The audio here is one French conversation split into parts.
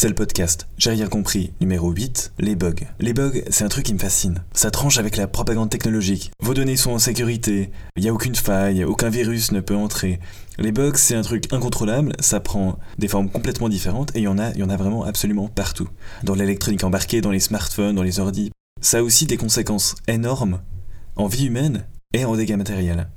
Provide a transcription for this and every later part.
C'est le podcast J'ai rien compris, numéro 8, les bugs. Les bugs, c'est un truc qui me fascine. Ça tranche avec la propagande technologique. Vos données sont en sécurité, il n'y a aucune faille, aucun virus ne peut entrer. Les bugs, c'est un truc incontrôlable, ça prend des formes complètement différentes et il y en a, vraiment absolument partout. Dans l'électronique embarquée, dans les smartphones, dans les ordis. Ça a aussi des conséquences énormes en vie humaine et en dégâts matériels.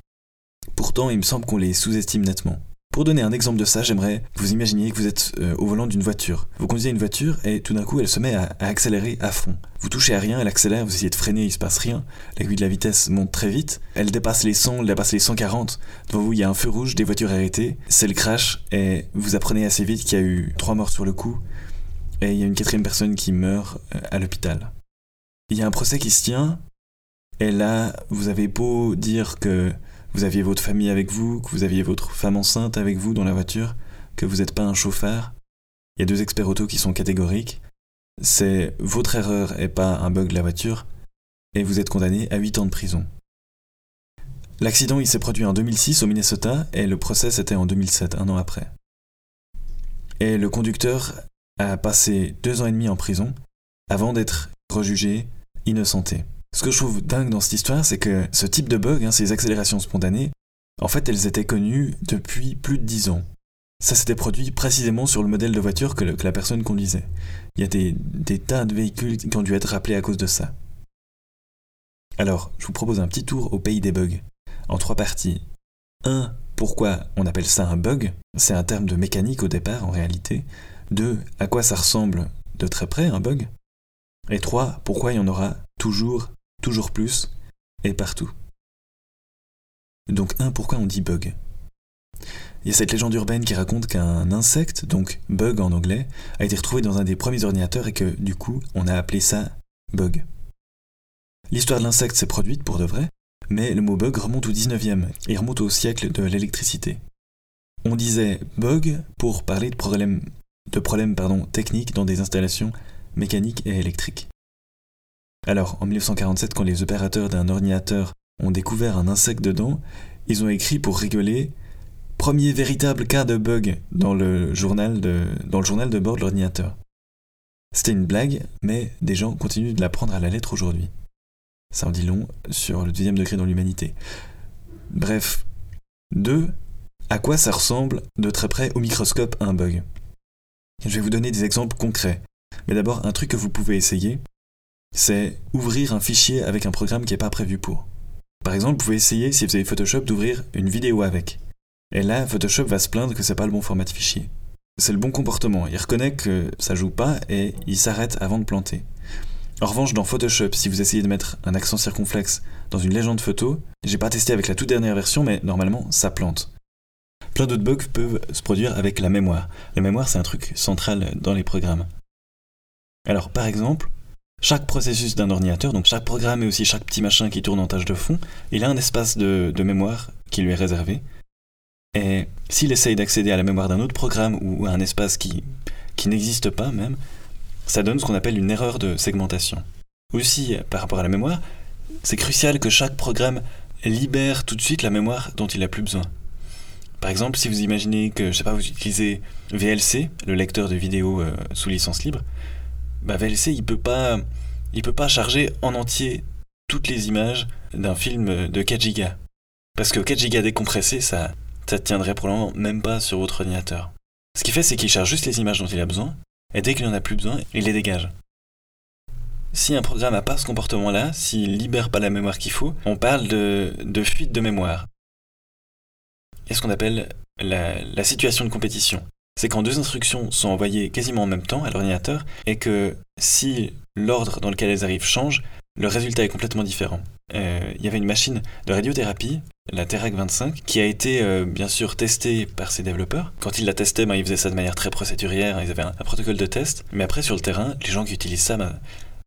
Pourtant, il me semble qu'on les sous-estime nettement. Pour donner un exemple de ça, j'aimerais vous imaginiez que vous êtes euh, au volant d'une voiture. Vous conduisez une voiture et tout d'un coup elle se met à, accélérer à fond. Vous touchez à rien, elle accélère, vous essayez de freiner, il se passe rien. L'aiguille de la vitesse monte très vite, elle dépasse les 100, elle dépasse les 140. Devant vous il y a un feu rouge, des voitures arrêtées, c'est le crash et vous apprenez assez vite qu'il y a eu trois morts sur le coup et il y a une quatrième personne qui meurt euh, à l'hôpital. Il y a un procès qui se tient et là vous avez beau dire que vous aviez votre famille avec vous, que vous aviez votre femme enceinte avec vous dans la voiture, que vous n'êtes pas un chauffeur. Il y a deux experts auto qui sont catégoriques. C'est votre erreur et pas un bug de la voiture, et vous êtes condamné à 8 ans de prison. L'accident il s'est produit en 2006 au Minnesota et le procès c'était en 2007, un an après. Et le conducteur a passé deux ans et demi en prison avant d'être rejugé innocenté. Ce que je trouve dingue dans cette histoire, c'est que ce type de bug, hein, ces accélérations spontanées, en fait, elles étaient connues depuis plus de 10 ans. Ça s'était produit précisément sur le modèle de voiture que, la personne conduisait. Il y a des, des tas de véhicules qui ont dû être rappelés à cause de ça. Alors, je vous propose un petit tour au pays des bugs, en trois parties. 1. Pourquoi on appelle ça un bug? C'est un terme de mécanique au départ, en réalité. 2. À quoi ça ressemble de très près, un bug? Et 3. Pourquoi il y en aura toujours toujours plus et partout. Donc un, pourquoi on dit bug? Il y a cette légende urbaine qui raconte qu'un insecte, donc bug en anglais, a été retrouvé dans un des premiers ordinateurs et que du coup on a appelé ça bug. L'histoire de l'insecte s'est produite pour de vrai, mais le mot bug remonte au 19e et remonte au siècle de l'électricité. On disait bug pour parler de problèmes, techniques dans des installations mécaniques et électriques. Alors, en 1947, quand les opérateurs d'un ordinateur ont découvert un insecte dedans, ils ont écrit pour rigoler Premier véritable cas de bug dans le journal de, bord de l'ordinateur. C'était une blague, mais des gens continuent de la prendre à la lettre aujourd'hui. Ça en dit long sur le deuxième degré dans l'humanité. Bref. 2. À quoi ça ressemble de très près au microscope un bug? Je vais vous donner des exemples concrets. Mais d'abord, un truc que vous pouvez essayer, c'est ouvrir un fichier avec un programme qui n'est pas prévu pour. Par exemple, vous pouvez essayer, si vous avez Photoshop, d'ouvrir une vidéo avec. Et là, Photoshop va se plaindre que c'est pas le bon format de fichier. C'est le bon comportement. Il reconnaît que ça joue pas et il s'arrête avant de planter. En revanche, dans Photoshop, si vous essayez de mettre un accent circonflexe dans une légende photo, j'ai pas testé avec la toute dernière version, mais normalement, ça plante. Plein d'autres bugs peuvent se produire avec la mémoire. La mémoire, c'est un truc central dans les programmes. Alors, par exemple, chaque processus d'un ordinateur, donc chaque programme et aussi chaque petit machin qui tourne en tâche de fond, il a un espace de, mémoire qui lui est réservé. Et s'il essaye d'accéder à la mémoire d'un autre programme ou à un espace qui, qui n'existe pas même, ça donne ce qu'on appelle une erreur de segmentation. Aussi, par rapport à la mémoire, c'est crucial que chaque programme libère tout de suite la mémoire dont il n'a plus besoin. Par exemple, si vous imaginez que, je sais pas, vous utilisez VLC, le lecteur de vidéos euh, sous licence libre, bah, VLC, il peut pas, il peut pas charger en entier toutes les images d'un film de 4 Go. Parce que 4 Go décompressé, ça, ça tiendrait probablement même pas sur votre ordinateur. Ce qu'il fait, c'est qu'il charge juste les images dont il a besoin, et dès qu'il n'en a plus besoin, il les dégage. Si un programme n'a pas ce comportement-là, s'il libère pas la mémoire qu'il faut, on parle de, de fuite de mémoire. Et ce qu'on appelle la, la situation de compétition c'est quand deux instructions sont envoyées quasiment en même temps à l'ordinateur et que si l'ordre dans lequel elles arrivent change, le résultat est complètement différent. Euh, il y avait une machine de radiothérapie, la Terac 25, qui a été euh, bien sûr testée par ses développeurs. Quand ils la testaient, ben, ils faisaient ça de manière très procédurière, ils avaient un, protocole de test. Mais après, sur le terrain, les gens qui utilisent ça, ben,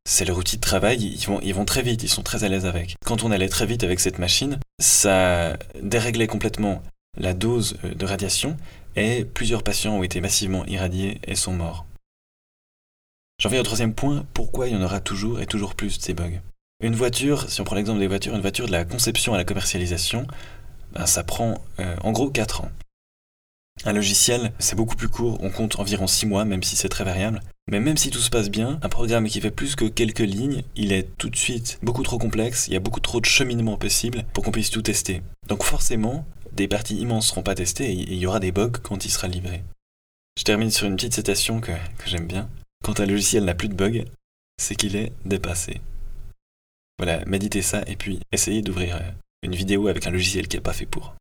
c'est leur outil de travail, ils vont, ils vont très vite, ils sont très à l'aise avec. Quand on allait très vite avec cette machine, ça déréglait complètement la dose euh, de radiation et plusieurs patients ont été massivement irradiés et sont morts. J'en viens au troisième point, pourquoi il y en aura toujours et toujours plus de ces bugs Une voiture, si on prend l'exemple des voitures, une voiture de la conception à la commercialisation, ben, ça prend euh, en gros 4 ans. Un logiciel, c'est beaucoup plus court, on compte environ 6 mois, même si c'est très variable. Mais même si tout se passe bien, un programme qui fait plus que quelques lignes, il est tout de suite beaucoup trop complexe, il y a beaucoup trop de cheminement possible pour qu'on puisse tout tester. Donc forcément, des parties immenses seront pas testées et il y aura des bugs quand il sera livré. Je termine sur une petite citation que, j'aime bien. Quand un logiciel n'a plus de bugs, c'est qu'il est dépassé. Voilà, méditez ça et puis essayez d'ouvrir euh, une vidéo avec un logiciel qui n'est pas fait pour.